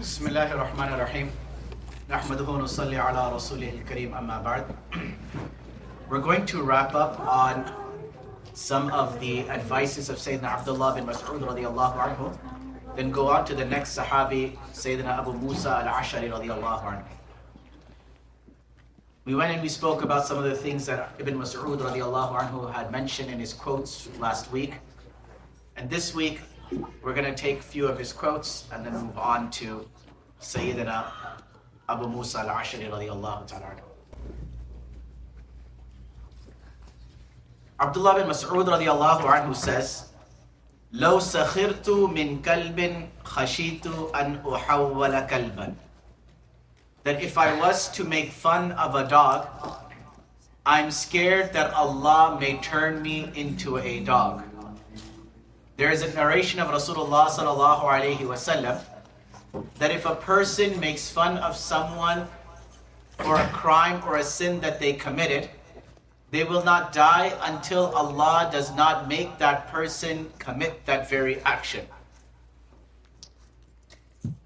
بسم الله الرحمن الرحيم نحمده ونصلي على رسوله الكريم أما بعد We're going to wrap up on some of the advices of Sayyidina Abdullah bin Mas'ud radiallahu anhu then go on to the next Sahabi Sayyidina Abu Musa al-Ashari radiallahu anhu We went and we spoke about some of the things that Ibn Mas'ud radiallahu anhu had mentioned in his quotes last week and this week we're going to take a few of his quotes and then move on to Sayyidina Abu Musa al-Ashari radiallahu ta'ala anhu. Abdullah bin Mas'ud radiallahu anhu says, لو سخرت من كلب خشيت أن أحول كلبا That if I was to make fun of a dog, I'm scared that Allah may turn me into a dog. There is a narration of Rasulullah sallallahu alaihi wasallam that if a person makes fun of someone for a crime or a sin that they committed, they will not die until Allah does not make that person commit that very action.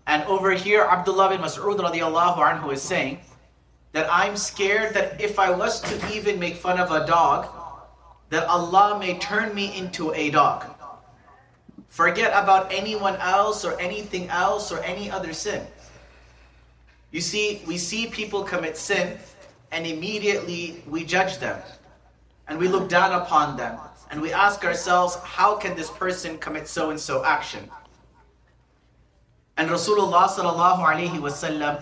And over here, Abdullah bin Mas'ud radiallahu anhu is saying that I'm scared that if I was to even make fun of a dog, that Allah may turn me into a dog. Forget about anyone else or anything else or any other sin. You see, we see people commit sin and immediately we judge them and we look down upon them and we ask ourselves, how can this person commit so and so action? And Rasulullah sallallahu alaihi wasallam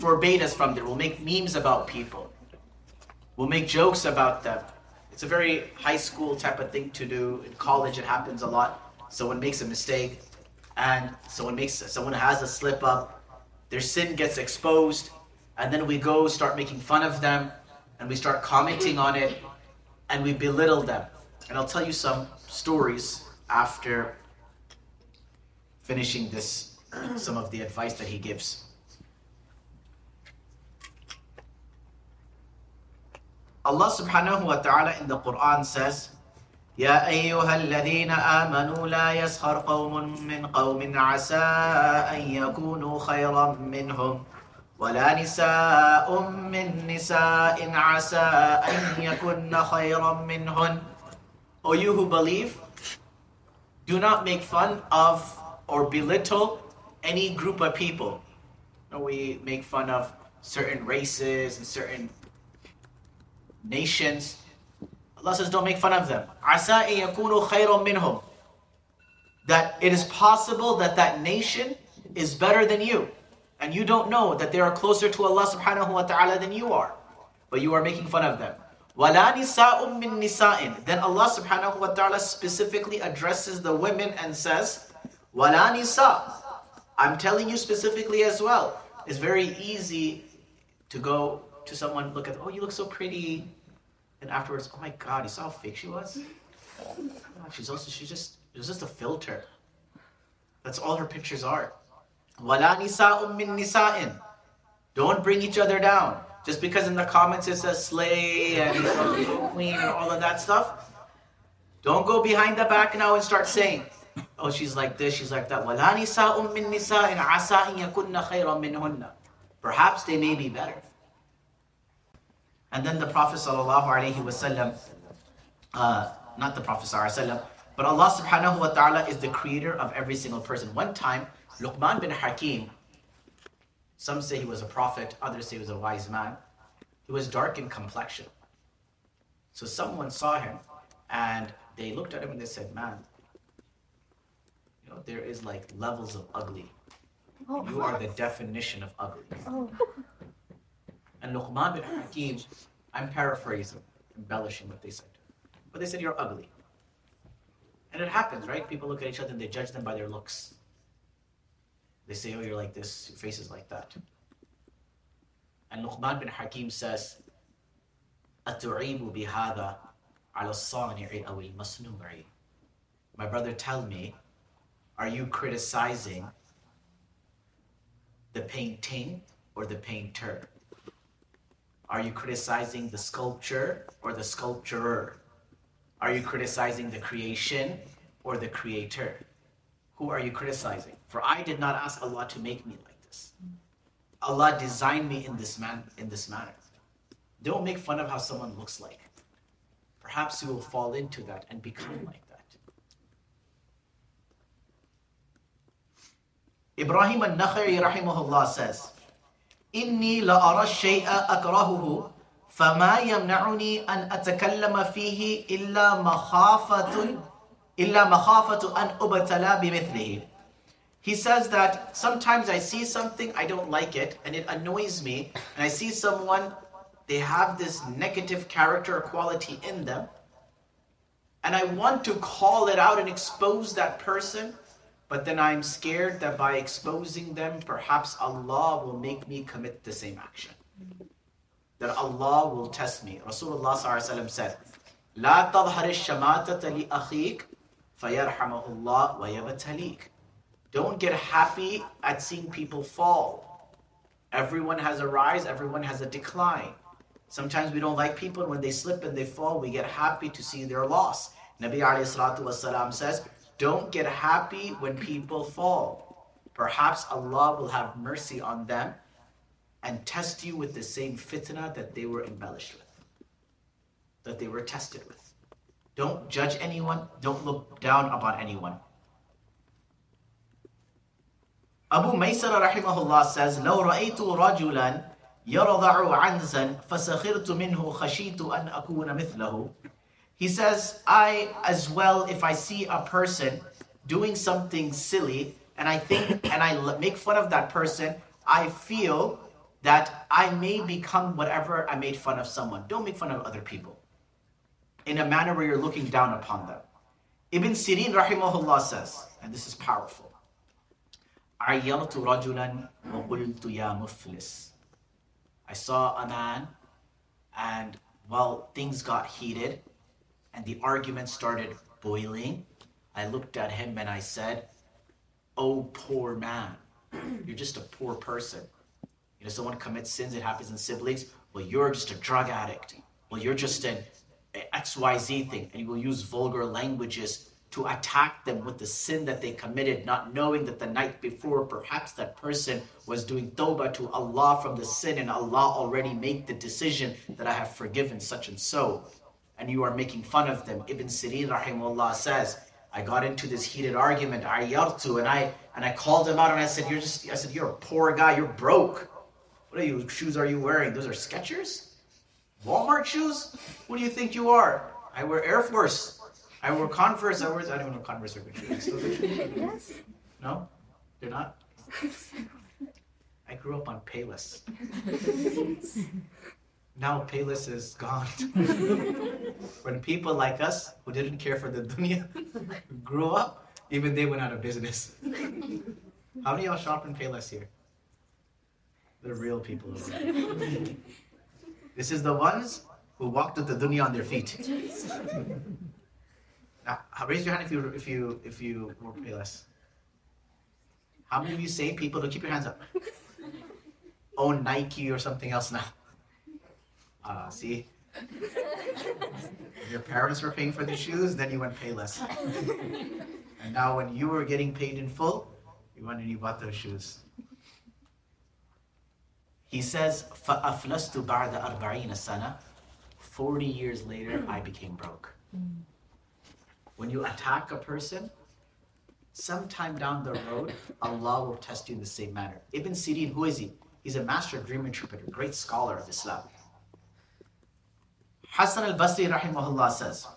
forbade us from there. We'll make memes about people. We'll make jokes about them. It's a very high school type of thing to do. In college, it happens a lot someone makes a mistake and someone makes someone has a slip up their sin gets exposed and then we go start making fun of them and we start commenting on it and we belittle them. And i'll tell you some stories after finishing this some of the advice that he gives. Allah subhanahu wa ta'ala in the Quran says يا أيها الذين آمنوا لا يسخر قوم من قوم عسى أن يكونوا خيرا منهم ولا نساء من نساء عسى أن يكن خيرا منهن O you who believe, do not make fun of or belittle any group of people. We make fun of certain races and certain nations. Allah says, don't make fun of them. Asa yakunu khayran minhum. That it is possible that that nation is better than you. And you don't know that they are closer to Allah subhanahu wa ta'ala than you are. But you are making fun of them. وَلَا نِسَاءٌ مِّن نِسَاءٍ Then Allah subhanahu wa ta'ala specifically addresses the women and says, وَلَا نِسَاء I'm telling you specifically as well. It's very easy to go to someone, look at, oh, you look so pretty. And afterwards, oh my God, you saw how fake she was? she's also, she's just, it was just a filter. That's all her pictures are. وَلَا نِسَاءٌ مِّن نِسَاءٍ Don't bring each other down. Just because in the comments it says slay and queen and all of that stuff. Don't go behind the back now and start saying, oh, she's like this, she's like that. وَلَا نِسَاءٌ مِّن نِسَاءٍ عَسَىٰ أَن يَكُنَّ خَيْرًا مِّنْهُنَّ Perhaps they may be better. And then the Prophet sallallahu alaihi wasallam, uh, not the Prophet wasallam, but Allah subhanahu wa ta'ala is the creator of every single person. One time, Luqman bin Hakim, some say he was a prophet, others say he was a wise man. He was dark in complexion. So someone saw him and they looked at him and they said, Man, you know, there is like levels of ugly. You are the definition of ugly. And Luqman bin Hakim, I'm paraphrasing, embellishing what they said. But they said, You're ugly. And it happens, right? People look at each other and they judge them by their looks. They say, Oh, you're like this, your face is like that. And Luqman bin Hakim says, أتعيب بهذا على الصانع أو المصنوع My brother, tell me, are you criticizing the painting or the painter? Are you criticizing the sculpture or the sculpturer? Are you criticizing the creation or the creator? Who are you criticizing? For I did not ask Allah to make me like this. Allah designed me in this man in this manner. Don't make fun of how someone looks like. Perhaps you will fall into that and become like that. Ibrahim al-Nakhai rahimahullah says, إني لأرى الشيء أكرهه فما يمنعني أن أتكلم فيه إلا مخافة إلا مخافة أن أبتلى بمثله he says that sometimes I see something, I don't like it, and it annoys me. And I see someone, they have this negative character or quality in them. And I want to call it out and expose that person. But then I'm scared that by exposing them, perhaps Allah will make me commit the same action. That Allah will test me. Rasulullah said, لا تظهر الشماتة لأخيك فيرحمه الله ويبتليك don't get happy at seeing people fall. Everyone has a rise, everyone has a decline. Sometimes we don't like people, and when they slip and they fall, we get happy to see their loss. Nabi والسلام, says, Don't get happy when people fall. Perhaps Allah will have mercy on them and test you with the same fitna that they were embellished with, that they were tested with. Don't judge anyone, don't look down upon anyone. Abu Maysara rahimahullah says, لو رأيت رجلا يرضع عنزا فسخرت منه خشيت أن أكون مثله. he says, I as well, if I see a person doing something silly and I think and I make fun of that person, I feel that I may become whatever I made fun of someone. Don't make fun of other people in a manner where you're looking down upon them. Ibn Sirin rahimahullah says, and this is powerful. I saw a man and well things got heated and the argument started boiling, I looked at him and I said, Oh, poor man, you're just a poor person. You know, someone commits sins, it happens in siblings. Well, you're just a drug addict. Well, you're just an XYZ thing. And you will use vulgar languages to attack them with the sin that they committed, not knowing that the night before perhaps that person was doing tawbah to Allah from the sin, and Allah already made the decision that I have forgiven such and so. And you are making fun of them. Ibn Sirin rahimullah says, I got into this heated argument, ayartu, and I and I called him out and I said, You're just I said, You're a poor guy, you're broke. What are you shoes are you wearing? Those are Skechers? Walmart shoes? What do you think you are? I wear Air Force. I wear Converse. I wear. I don't know Converse are good shoes. Yes. No, they're not. I grew up on Payless. now Payless is gone. when people like us, who didn't care for the dunya, grew up, even they went out of business. How many of y'all shop in Payless here? The real people. this is the ones who walked with the dunya on their feet. Now, raise your hand if you if you if you were payless. How many of you same people? Don't keep your hands up. Own Nike or something else now. Uh, see, your parents were paying for the shoes, then you went payless. and now, when you were getting paid in full, you went and you bought those shoes. He says, فَأَفْلَسْتُ بَعْدَ أَرْبَعِينَ سَنَةً 40 years later, I became broke. Mm when you attack a person, sometime down the road, Allah will test you in the same manner. Ibn Sirin, who is he? He's a master dream interpreter, great scholar of Islam. Hassan al-Basri rahimahullah says,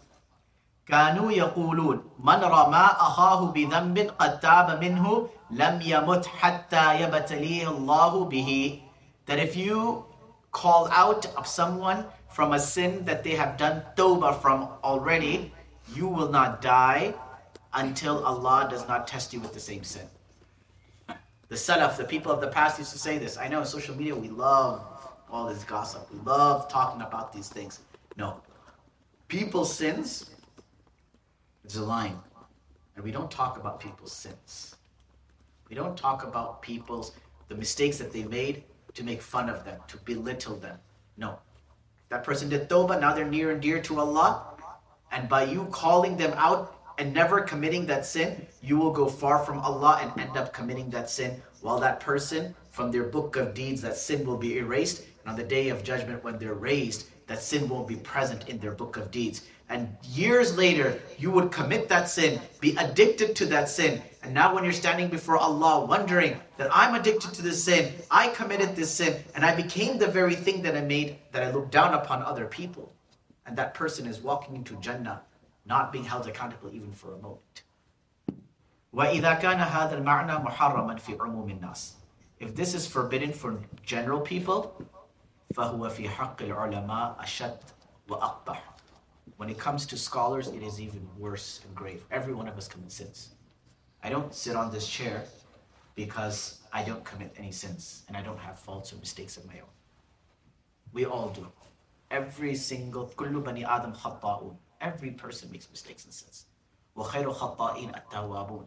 كانوا يقولون من رمى أخاه بذنب قد تاب منه لم يمت حتى يبتليه الله به that if you call out of someone from a sin that they have done tawbah from already you will not die until Allah does not test you with the same sin. The Salaf, the people of the past used to say this. I know on social media we love all this gossip. We love talking about these things. No. People's sins, there's a line. And we don't talk about people's sins. We don't talk about people's the mistakes that they made to make fun of them, to belittle them. No. That person did tawbah, now they're near and dear to Allah and by you calling them out and never committing that sin, you will go far from Allah and end up committing that sin. While that person, from their book of deeds, that sin will be erased. And on the day of judgment, when they're raised, that sin won't be present in their book of deeds. And years later, you would commit that sin, be addicted to that sin. And now, when you're standing before Allah, wondering that I'm addicted to this sin, I committed this sin, and I became the very thing that I made, that I looked down upon other people. And that person is walking into Jannah not being held accountable even for a moment. وإذا كان هذا المعنى محرما في عموم الناس If this is forbidden for general people فهو في حق العلماء أشد وأقبح When it comes to scholars, it is even worse and grave. Every one of us commits sins. I don't sit on this chair because I don't commit any sins and I don't have faults or mistakes of my own. We all do. Every single كل بني آدم خطاؤون Every person makes mistakes and sins. وَخَيْرُ خَطَّائِينَ التَّوَّابُونَ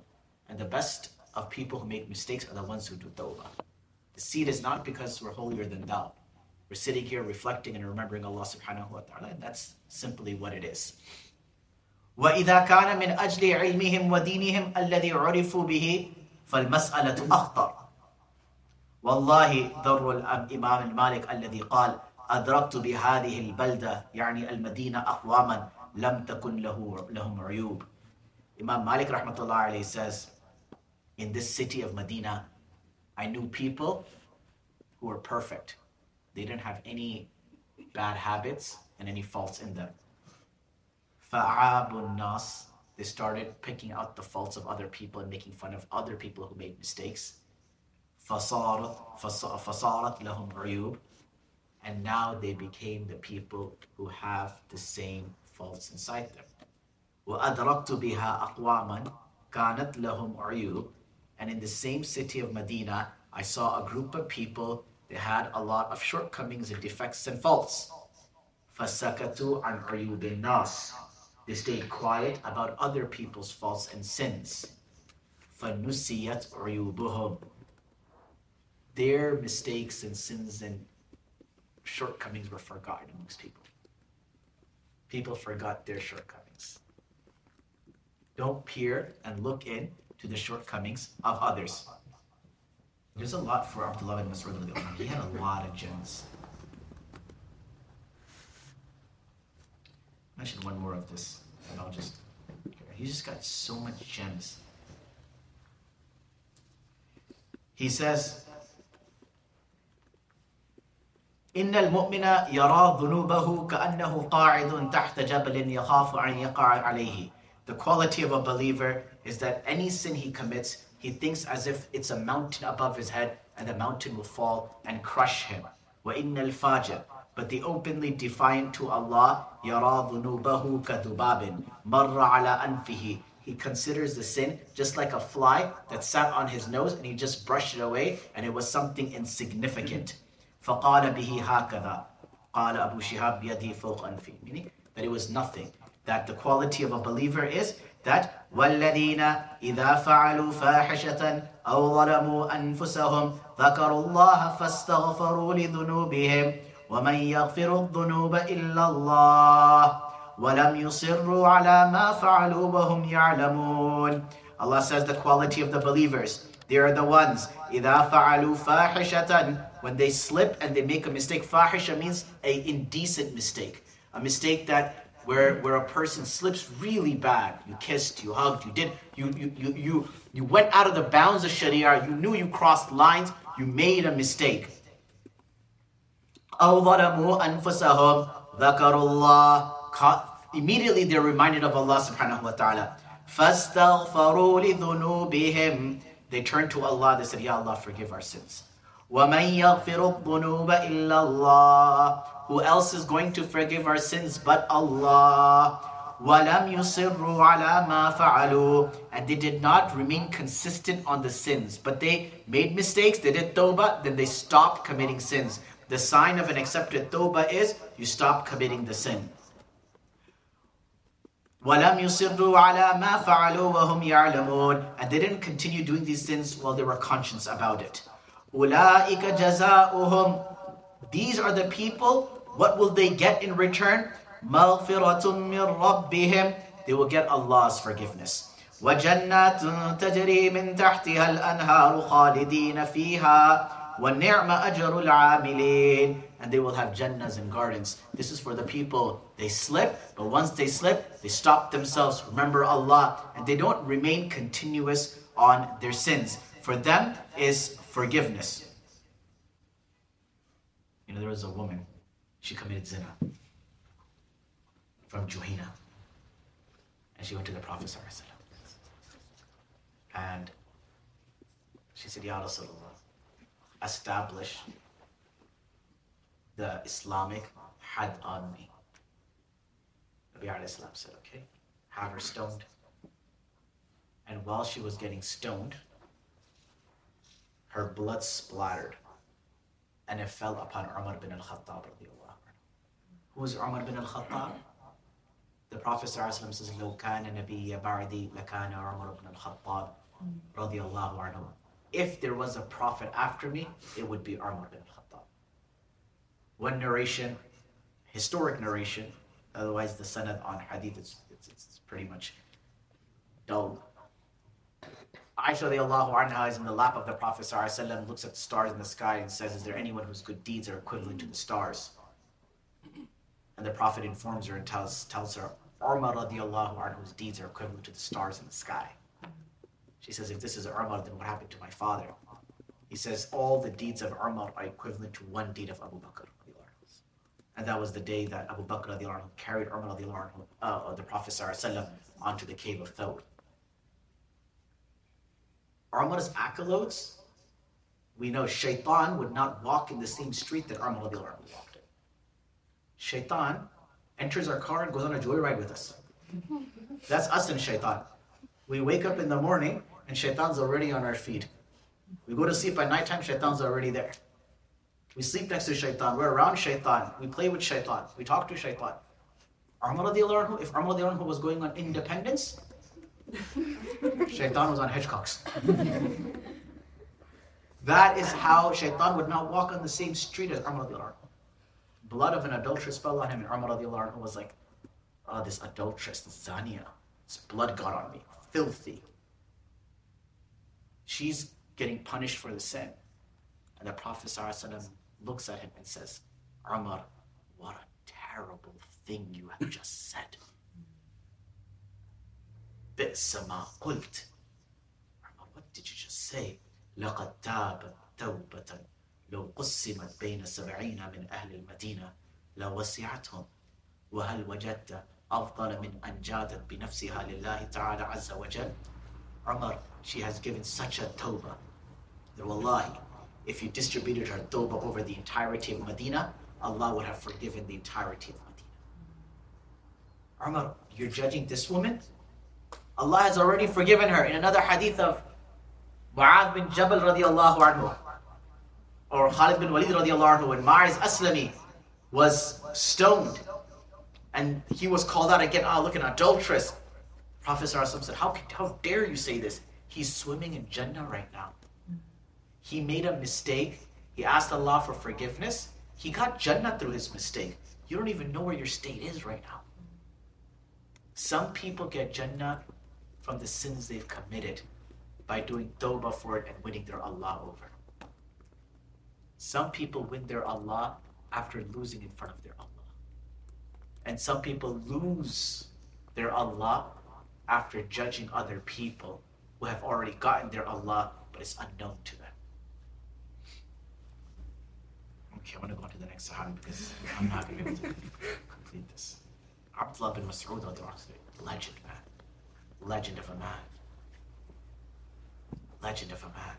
And the best of people who make mistakes are the ones who do tawbah. The seed is not because we're holier than thou. We're sitting here reflecting and remembering Allah subhanahu wa ta'ala, and that's simply what it is. وإذا كان من أجل علمهم ودينهم الذي عرفوا به فالمسألة أخطر والله ذر الإمام المالك الذي قال أدركت بهذه البلدة يعني المدينة أقواما lam takun lahu lahum uyub. Imam Malik rahmatullah alayhi says, in this city of Medina, I knew people who were perfect. They didn't have any bad habits and any faults in them. Fa'abun nas, they started picking out the faults of other people and making fun of other people who made mistakes. فصارت lahum uyub, and now they became the people who have the same faults inside them. وَأَدْرَكْتُ بِهَا أَقْوَامًا كَانَتْ لَهُمْ عُيُوبٌ And in the same city of Medina, I saw a group of people that had a lot of shortcomings and defects and faults. فَسَكَتُوا عَنْ عُيُوبِ النَّاسِ They stayed quiet about other people's faults and sins. فَنُسِيَتْ عُيُوبُهُمْ Their mistakes and sins and shortcomings were forgotten amongst people people forgot their shortcomings. Don't peer and look in to the shortcomings of others. There's a lot for Abdullah bin Mas'ud. He had a lot of gems. Mention one more of this, and I'll just. He just got so much gems. He says, إن المؤمن يرى ذنوبه كأنه قاعد تحت جبل يخاف أن يقع عليه. The quality of a believer is that any sin he commits, he thinks as if it's a mountain above his head and the mountain will fall and crush him. وإن الفاجر But the openly defiant to Allah, يرى ذنوبه كذباب مر على أنفه he considers the sin just like a fly that sat on his nose and he just brushed it away and it was something insignificant. فقال به هكذا قال أبو شهاب بيده فوق أنفي meaning that it was nothing that the quality of a believer is that والذين إذا فعلوا فاحشة أو ظلموا أنفسهم ذكروا الله فاستغفروا لذنوبهم ومن يغفر الذنوب إلا الله ولم يصروا على ما فعلوا وهم يعلمون Allah says the quality of the believers they are the ones إذا فعلوا فاحشة when they slip and they make a mistake, fahisha means a indecent mistake, a mistake that where where a person slips really bad. You kissed, you hugged, you did, you you you you you went out of the bounds of Sharia. You knew you crossed lines. You made a mistake. Immediately they're reminded of Allah subhanahu wa ta'ala. They turn to Allah, they said, Ya Allah, forgive our sins. وَمَنْ يَغْفِرُ الذُّنُوبَ إِلَّا اللَّهِ Who else is going to forgive our sins but Allah? وَلَمْ يُصِرُّوا عَلَى مَا فَعَلُوا And they did not remain consistent on the sins. But they made mistakes, they did tawbah, then they stopped committing sins. The sign of an accepted tawbah is you stop committing the sin. وَلَمْ يُصِرُّوا عَلَى مَا فَعَلُوا وَهُمْ يَعْلَمُونَ And they didn't continue doing these sins while they were conscious about it. أُولَٰئِكَ جَزَاؤُهُمْ These are the people, what will they get in return? مَغْفِرَةٌ مِّن رَبِّهِمْ they will get Allah's forgiveness. وجنات تجري من تحتها الأنهار خالدين فيها ونعم أجر العاملين and they will have jannahs and gardens. This is for the people. They slip, but once they slip, they stop themselves, remember Allah, and they don't remain continuous on their sins. For them is forgiveness. You know, there was a woman, she committed zina from Juhina. And she went to the Prophet and she said, Ya Rasulullah, establish the Islamic had on me. Nabi Islam said, okay, have her stoned. And while she was getting stoned, her blood splattered and it fell upon Umar bin al-Khattab. Who was Umar bin al-Khattab? The Prophet ﷺ says, لو كان نبي بعدي لكان عمر بن الخطاب رضي الله عنه. If there was a prophet after me, it would be Umar bin al-Khattab. One narration, historic narration, otherwise the sanad on hadith is it's, it's pretty much dull. Aisha radiallahu anha is in the lap of the Prophet ﷺ, looks at the stars in the sky and says, Is there anyone whose good deeds are equivalent to the stars? And the Prophet informs her and tells, tells her, Umar radiallahu anhu's deeds are equivalent to the stars in the sky. She says, if this is Umar, then what happened to my father? He says, all the deeds of Umar are equivalent to one deed of Abu Bakr. And that was the day that Abu Bakr carried Umar uh, the Prophet onto the cave of Thawr. Umar's accolades, we know Shaitan would not walk in the same street that Umar walked in. Shaitan enters our car and goes on a joyride with us. That's us and shaitan. We wake up in the morning and shaitan's already on our feet. We go to sleep at nighttime, shaitan's already there. We sleep next to shaitan. We're around shaitan. We play with shaitan. We talk to shaitan. Umar if Umar was going on independence, shaitan was on hedgecogs. that is how shaitan would not walk on the same street as Umar radiallahu blood of an adulteress fell on him, and Umar radiallahu was like, oh, this adulteress, Zania, this blood got on me, filthy. She's getting punished for the sin. And the Prophet ﷺ looks at him and says, Umar, what a terrible thing you have just said. بئس ما قلت. what did you just say? لقد تاب توبة لو قسمت بين سبعين من أهل المدينة لوسعتهم وهل وجدت أفضل من أن جادت بنفسها لله تعالى عز وجل Umar, she has given such a tawbah that wallahi, if you distributed her tawbah over the entirety of Medina, Allah would have forgiven the entirety of Medina. Umar, you're judging this woman? Allah has already forgiven her in another hadith of Mu'adh bin Jabal radiallahu anhu or Khalid bin Walid radiallahu anhu, when Ma'iz Aslami was stoned and he was called out again, ah, oh, look, an adulteress. Prophet said, how, how dare you say this? He's swimming in Jannah right now. He made a mistake. He asked Allah for forgiveness. He got Jannah through his mistake. You don't even know where your state is right now. Some people get Jannah from the sins they've committed by doing tawbah for it and winning their Allah over. Some people win their Allah after losing in front of their Allah. And some people lose their Allah after judging other people who have already gotten their Allah, but it's unknown to them. Okay, I'm going to go on to the next Sahabi because I'm not going to be able to complete this. Abdullah bin Mas'ud, legend, man. Legend of a man. Legend of a man.